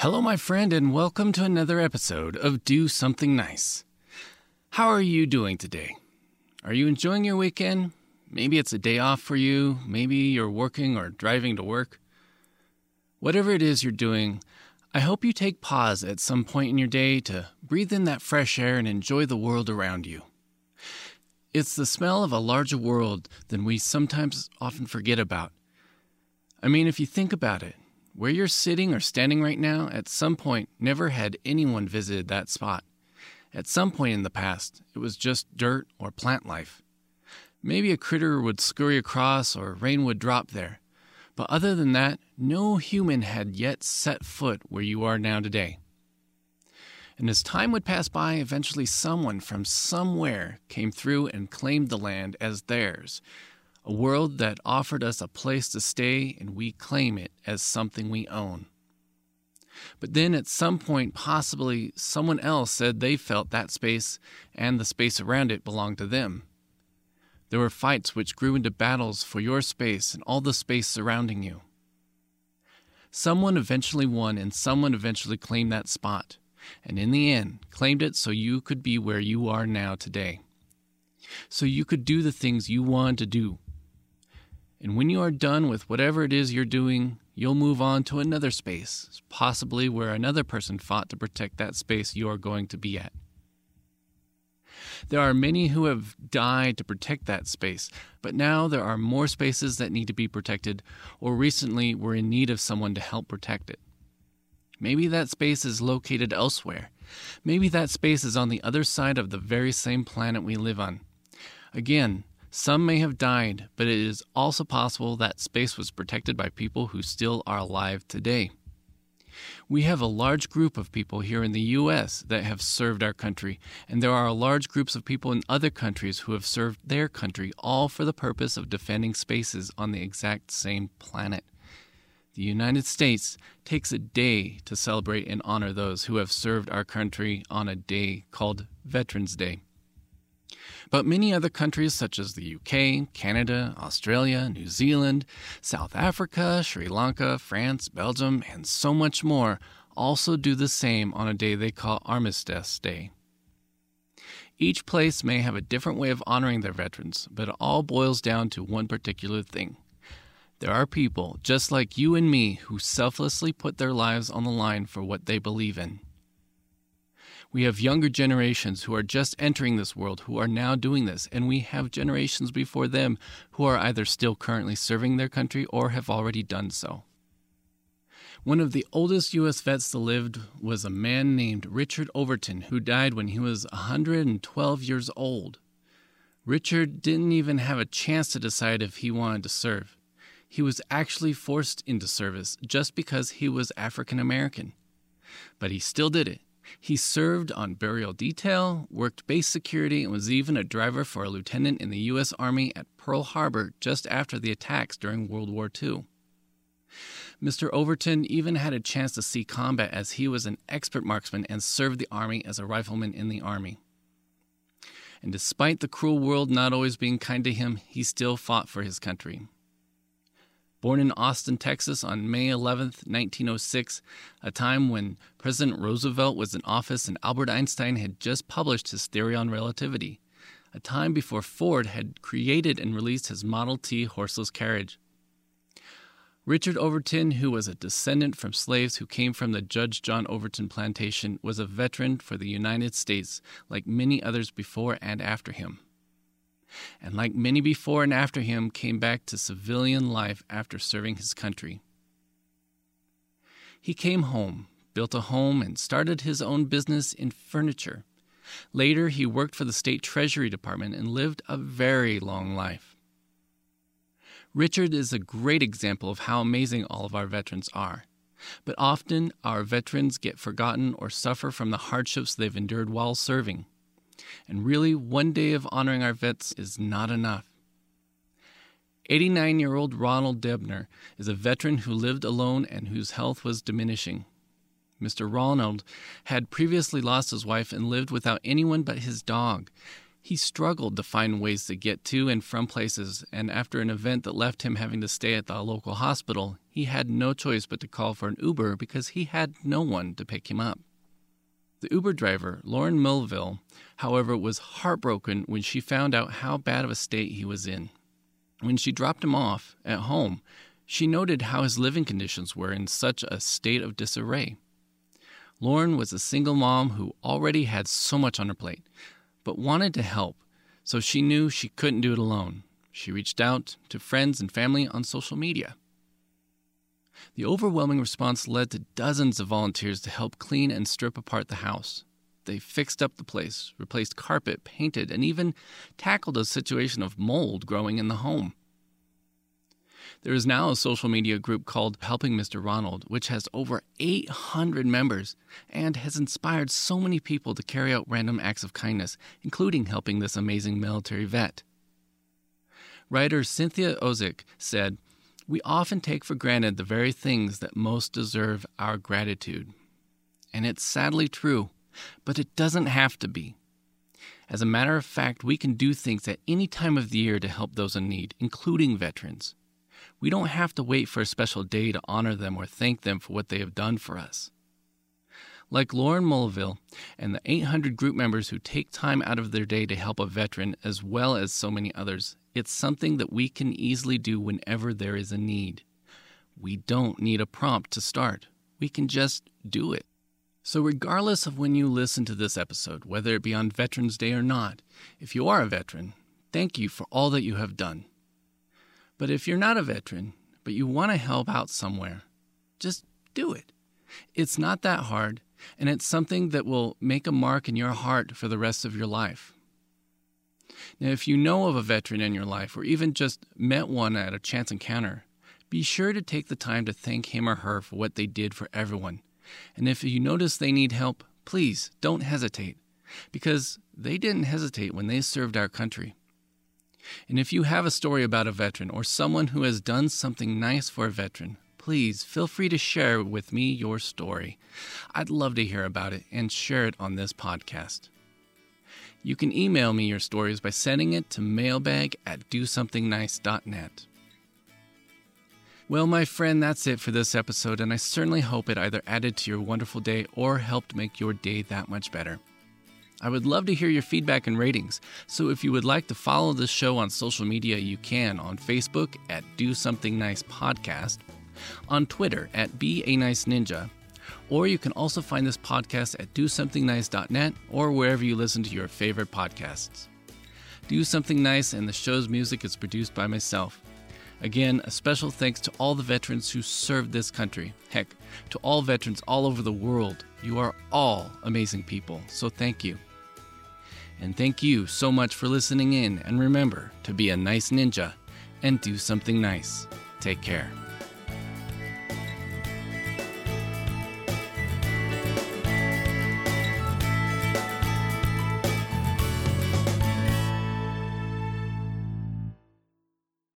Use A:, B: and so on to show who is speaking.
A: Hello, my friend, and welcome to another episode of Do Something Nice. How are you doing today? Are you enjoying your weekend? Maybe it's a day off for you. Maybe you're working or driving to work. Whatever it is you're doing, I hope you take pause at some point in your day to breathe in that fresh air and enjoy the world around you. It's the smell of a larger world than we sometimes often forget about. I mean, if you think about it, where you're sitting or standing right now, at some point, never had anyone visited that spot. At some point in the past, it was just dirt or plant life. Maybe a critter would scurry across or rain would drop there. But other than that, no human had yet set foot where you are now today. And as time would pass by, eventually someone from somewhere came through and claimed the land as theirs, a world that offered us a place to stay and we claim it as something we own. But then at some point, possibly someone else said they felt that space and the space around it belonged to them. There were fights which grew into battles for your space and all the space surrounding you. Someone eventually won and someone eventually claimed that spot, and in the end, claimed it so you could be where you are now today. So you could do the things you wanted to do. And when you are done with whatever it is you're doing, you'll move on to another space, possibly where another person fought to protect that space you are going to be at. There are many who have died to protect that space, but now there are more spaces that need to be protected, or recently were in need of someone to help protect it. Maybe that space is located elsewhere. Maybe that space is on the other side of the very same planet we live on. Again, some may have died, but it is also possible that space was protected by people who still are alive today. We have a large group of people here in the U.S. that have served our country, and there are large groups of people in other countries who have served their country, all for the purpose of defending spaces on the exact same planet. The United States takes a day to celebrate and honor those who have served our country on a day called Veterans Day. But many other countries, such as the UK, Canada, Australia, New Zealand, South Africa, Sri Lanka, France, Belgium, and so much more, also do the same on a day they call Armistice Day. Each place may have a different way of honoring their veterans, but it all boils down to one particular thing. There are people, just like you and me, who selflessly put their lives on the line for what they believe in. We have younger generations who are just entering this world who are now doing this, and we have generations before them who are either still currently serving their country or have already done so. One of the oldest U.S. vets that lived was a man named Richard Overton, who died when he was 112 years old. Richard didn't even have a chance to decide if he wanted to serve. He was actually forced into service just because he was African American. But he still did it. He served on burial detail, worked base security, and was even a driver for a lieutenant in the U.S. Army at Pearl Harbor just after the attacks during World War II. Mr. Overton even had a chance to see combat as he was an expert marksman and served the Army as a rifleman in the Army. And despite the cruel world not always being kind to him, he still fought for his country. Born in Austin, Texas on May 11, 1906, a time when President Roosevelt was in office and Albert Einstein had just published his theory on relativity, a time before Ford had created and released his Model T horseless carriage. Richard Overton, who was a descendant from slaves who came from the Judge John Overton plantation, was a veteran for the United States, like many others before and after him and like many before and after him, came back to civilian life after serving his country. He came home, built a home, and started his own business in furniture. Later, he worked for the state treasury department and lived a very long life. Richard is a great example of how amazing all of our veterans are. But often, our veterans get forgotten or suffer from the hardships they've endured while serving. And really, one day of honoring our vets is not enough. 89 year old Ronald Debner is a veteran who lived alone and whose health was diminishing. Mr. Ronald had previously lost his wife and lived without anyone but his dog. He struggled to find ways to get to and from places, and after an event that left him having to stay at the local hospital, he had no choice but to call for an Uber because he had no one to pick him up. The Uber driver, Lauren Mulville, however, was heartbroken when she found out how bad of a state he was in. When she dropped him off at home, she noted how his living conditions were in such a state of disarray. Lauren was a single mom who already had so much on her plate, but wanted to help, so she knew she couldn't do it alone. She reached out to friends and family on social media. The overwhelming response led to dozens of volunteers to help clean and strip apart the house. They fixed up the place, replaced carpet, painted, and even tackled a situation of mold growing in the home. There is now a social media group called Helping Mr. Ronald, which has over 800 members and has inspired so many people to carry out random acts of kindness, including helping this amazing military vet. Writer Cynthia Ozick said, We often take for granted the very things that most deserve our gratitude. And it's sadly true, but it doesn't have to be. As a matter of fact, we can do things at any time of the year to help those in need, including veterans. We don't have to wait for a special day to honor them or thank them for what they have done for us. Like Lauren Mulville and the 800 group members who take time out of their day to help a veteran, as well as so many others, it's something that we can easily do whenever there is a need. We don't need a prompt to start, we can just do it. So, regardless of when you listen to this episode, whether it be on Veterans Day or not, if you are a veteran, thank you for all that you have done. But if you're not a veteran, but you want to help out somewhere, just do it. It's not that hard, and it's something that will make a mark in your heart for the rest of your life. Now, if you know of a veteran in your life, or even just met one at a chance encounter, be sure to take the time to thank him or her for what they did for everyone. And if you notice they need help, please don't hesitate, because they didn't hesitate when they served our country. And if you have a story about a veteran or someone who has done something nice for a veteran, please feel free to share with me your story. I'd love to hear about it and share it on this podcast. You can email me your stories by sending it to mailbag at dosomethingnice.net. Well, my friend, that's it for this episode, and I certainly hope it either added to your wonderful day or helped make your day that much better. I would love to hear your feedback and ratings. So if you would like to follow this show on social media, you can on Facebook at Do Something Nice Podcast, on Twitter at Be a Nice Ninja, or you can also find this podcast at DoSomethingNice.net or wherever you listen to your favorite podcasts. Do Something Nice and the show's music is produced by myself. Again, a special thanks to all the veterans who served this country. Heck, to all veterans all over the world. You are all amazing people, so thank you. And thank you so much for listening in. And remember to be a nice ninja and do something nice. Take care.